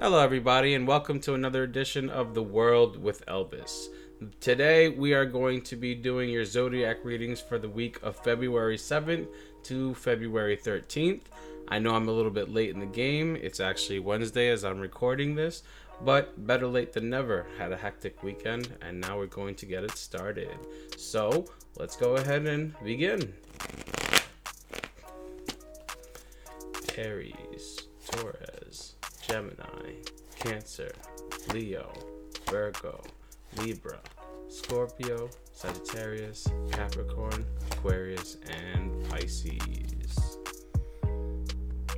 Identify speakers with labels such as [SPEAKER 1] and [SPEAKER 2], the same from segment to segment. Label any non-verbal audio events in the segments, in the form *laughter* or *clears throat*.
[SPEAKER 1] Hello, everybody, and welcome to another edition of The World with Elvis. Today, we are going to be doing your zodiac readings for the week of February 7th to February 13th. I know I'm a little bit late in the game. It's actually Wednesday as I'm recording this, but better late than never. Had a hectic weekend, and now we're going to get it started. So, let's go ahead and begin. Aries, Taurus, Gemini, Cancer, Leo, Virgo, Libra, Scorpio, Sagittarius, Capricorn, Aquarius, and Pisces.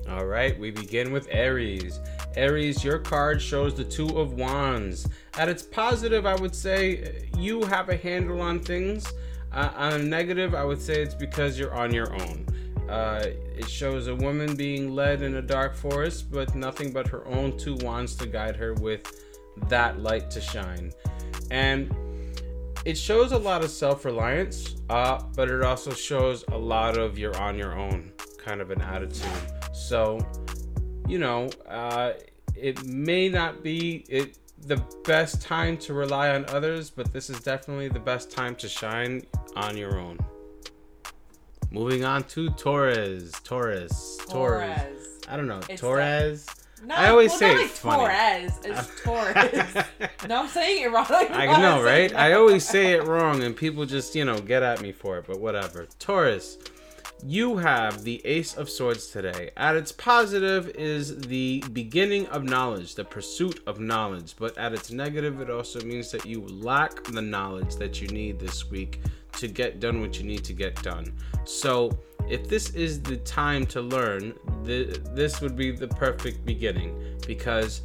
[SPEAKER 1] All right, we begin with Aries. Aries, your card shows the Two of Wands. At its positive, I would say you have a handle on things. Uh, on a negative, I would say it's because you're on your own. Uh, it shows a woman being led in a dark forest, but nothing but her own two wands to guide her with that light to shine. And it shows a lot of self reliance, uh, but it also shows a lot of you're on your own kind of an attitude. So, you know, uh, it may not be it the best time to rely on others, but this is definitely the best time to shine on your own. Moving on to Torres. Torres. Torres. I don't know.
[SPEAKER 2] It's
[SPEAKER 1] Torres.
[SPEAKER 2] No,
[SPEAKER 1] I always
[SPEAKER 2] well,
[SPEAKER 1] say
[SPEAKER 2] not
[SPEAKER 1] it's
[SPEAKER 2] like
[SPEAKER 1] funny.
[SPEAKER 2] Torres. It's *laughs* Torres. no, I'm saying it wrong. Like, *laughs*
[SPEAKER 1] I know, right? I always say it wrong, and people just, you know, get at me for it, but whatever. Taurus, you have the Ace of Swords today. At its positive is the beginning of knowledge, the pursuit of knowledge, but at its negative, it also means that you lack the knowledge that you need this week to get done what you need to get done. So, if this is the time to learn, th- this would be the perfect beginning because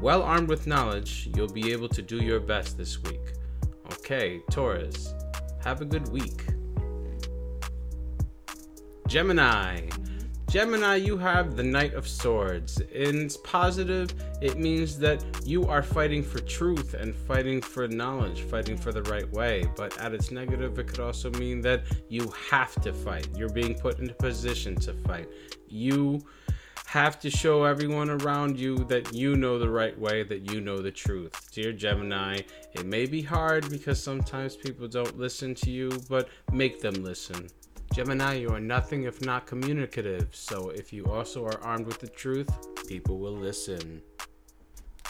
[SPEAKER 1] well armed with knowledge, you'll be able to do your best this week. Okay, Taurus, have a good week. Gemini. Gemini, you have the Knight of Swords. In its positive, it means that you are fighting for truth and fighting for knowledge, fighting for the right way. But at its negative, it could also mean that you have to fight. You're being put into position to fight. You have to show everyone around you that you know the right way, that you know the truth. Dear Gemini, it may be hard because sometimes people don't listen to you, but make them listen. Gemini, you are nothing if not communicative, so if you also are armed with the truth, people will listen.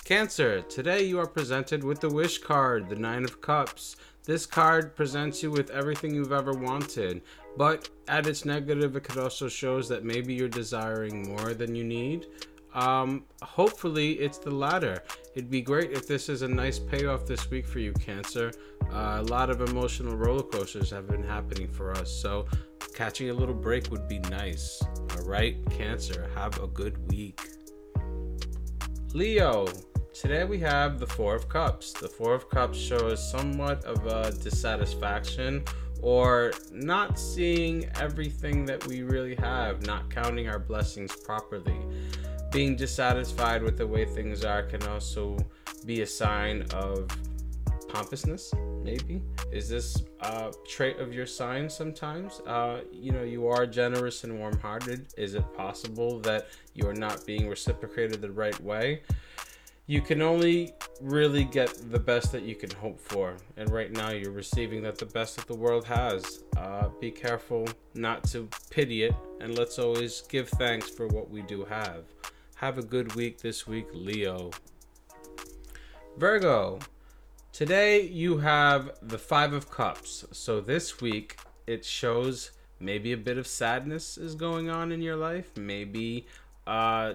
[SPEAKER 1] Cancer, today you are presented with the Wish card, the Nine of Cups. This card presents you with everything you've ever wanted, but at its negative, it could also shows that maybe you're desiring more than you need. Um, hopefully, it's the latter. It'd be great if this is a nice payoff this week for you, Cancer. Uh, a lot of emotional roller coasters have been happening for us, so catching a little break would be nice. All right, Cancer, have a good week. Leo, today we have the Four of Cups. The Four of Cups shows somewhat of a dissatisfaction or not seeing everything that we really have, not counting our blessings properly. Being dissatisfied with the way things are can also be a sign of pompousness, maybe. Is this a trait of your sign sometimes? Uh, you know, you are generous and warm hearted. Is it possible that you're not being reciprocated the right way? You can only really get the best that you can hope for. And right now, you're receiving that the best that the world has. Uh, be careful not to pity it, and let's always give thanks for what we do have. Have a good week this week, Leo. Virgo, Today you have the Five of Cups. So this week it shows maybe a bit of sadness is going on in your life. Maybe uh,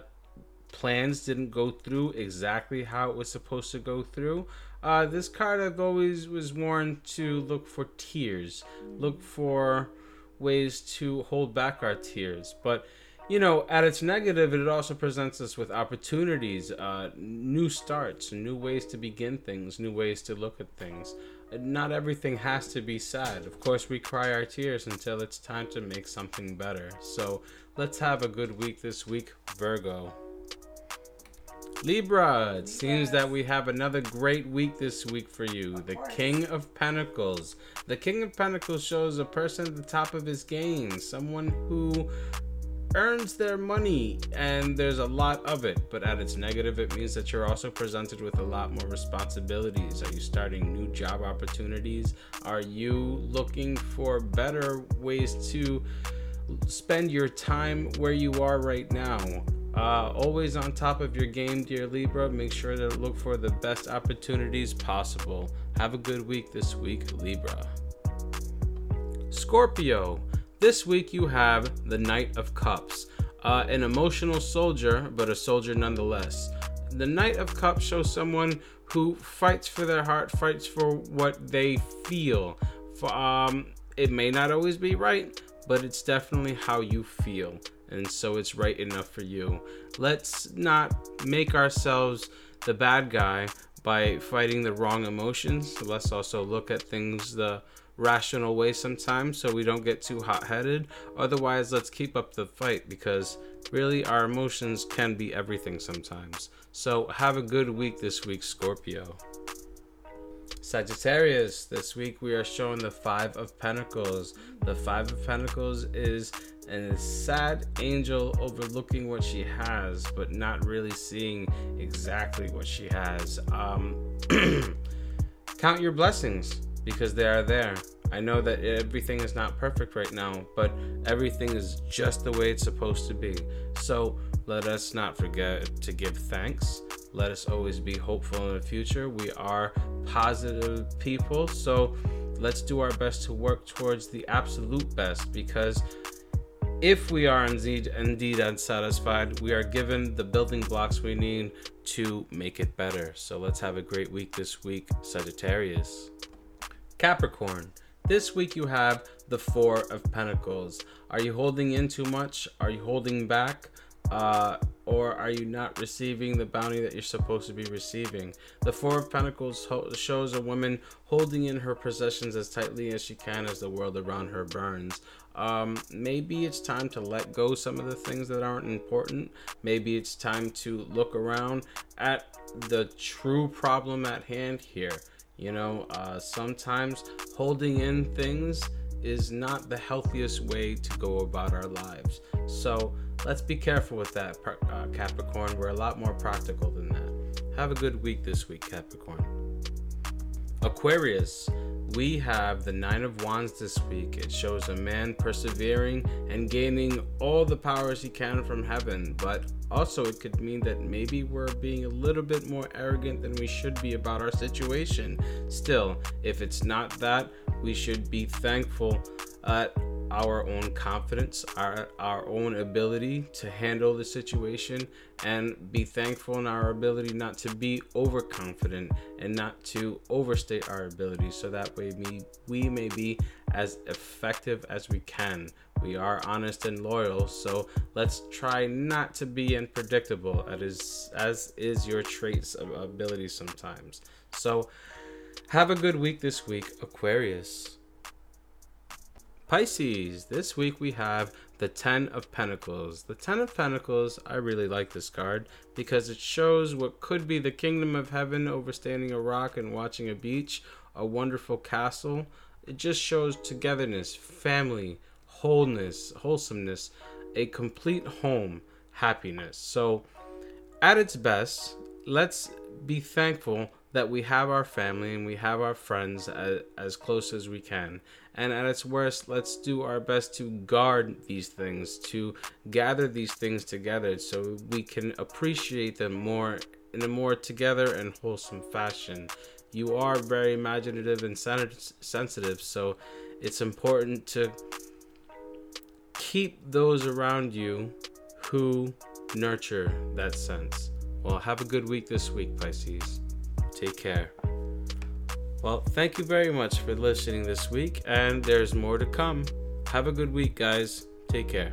[SPEAKER 1] plans didn't go through exactly how it was supposed to go through. Uh, this card I've always was warned to look for tears, look for ways to hold back our tears, but you know, at its negative, it also presents us with opportunities, uh, new starts, new ways to begin things, new ways to look at things. Not everything has to be sad. Of course, we cry our tears until it's time to make something better. So let's have a good week this week, Virgo. Libra, it seems that we have another great week this week for you. The King of Pentacles. The King of Pentacles shows a person at the top of his game, someone who earns their money and there's a lot of it. But at its negative, it means that you're also presented with a lot more responsibilities. Are you starting new job opportunities? Are you looking for better ways to spend your time where you are right now? Uh, always on top of your game, dear Libra. Make sure to look for the best opportunities possible. Have a good week this week, Libra. Scorpio. This week you have the Knight of Cups, uh, an emotional soldier, but a soldier nonetheless. The Knight of Cups shows someone who fights for their heart, fights for what they feel. For, um, it may not always be right, but it's definitely how you feel, and so it's right enough for you. Let's not make ourselves the bad guy by fighting the wrong emotions. Let's also look at things the rational way sometimes so we don't get too hot headed. Otherwise, let's keep up the fight because really our emotions can be everything sometimes. So, have a good week this week, Scorpio. Sagittarius, this week we are showing the Five of Pentacles. The Five of Pentacles is a sad angel overlooking what she has, but not really seeing exactly what she has. Um, *clears throat* count your blessings because they are there. I know that everything is not perfect right now, but everything is just the way it's supposed to be. So let us not forget to give thanks. Let us always be hopeful in the future. We are positive people, so let's do our best to work towards the absolute best because if we are indeed indeed unsatisfied, we are given the building blocks we need to make it better. So let's have a great week this week, Sagittarius. Capricorn, this week you have the Four of Pentacles. Are you holding in too much? Are you holding back? Uh, or are you not receiving the bounty that you're supposed to be receiving? The Four of Pentacles ho- shows a woman holding in her possessions as tightly as she can as the world around her burns. Um, maybe it's time to let go some of the things that aren't important. Maybe it's time to look around at the true problem at hand here. You know, uh, sometimes holding in things is not the healthiest way to go about our lives. So let's be careful with that, uh, Capricorn. We're a lot more practical than that. Have a good week this week, Capricorn. Aquarius, we have the Nine of Wands this week. It shows a man persevering and gaining all the powers he can from heaven, but also it could mean that maybe we're being a little bit more arrogant than we should be about our situation. Still, if it's not that, we should be thankful at our own confidence, our, our own ability to handle the situation, and be thankful in our ability not to be overconfident and not to overstate our abilities so that way we, we may be as effective as we can. We are honest and loyal, so let's try not to be unpredictable as, as is your traits of ability sometimes. So have a good week this week, Aquarius. Pisces, this week we have the Ten of Pentacles. The Ten of Pentacles, I really like this card because it shows what could be the kingdom of heaven overstanding a rock and watching a beach, a wonderful castle. It just shows togetherness, family, wholeness, wholesomeness, a complete home, happiness. So, at its best, let's be thankful that we have our family and we have our friends as, as, close as we can. And at its worst, let's do our best to guard these things, to gather these things together so we can appreciate them more in a more together and wholesome fashion. You are very imaginative and sensitive, so it's important to keep those around you who nurture that sense. Well, have a good week this week, Pisces. Take care. Well, thank you very much for listening this week, and there's more to come. Have a good week, guys. Take care.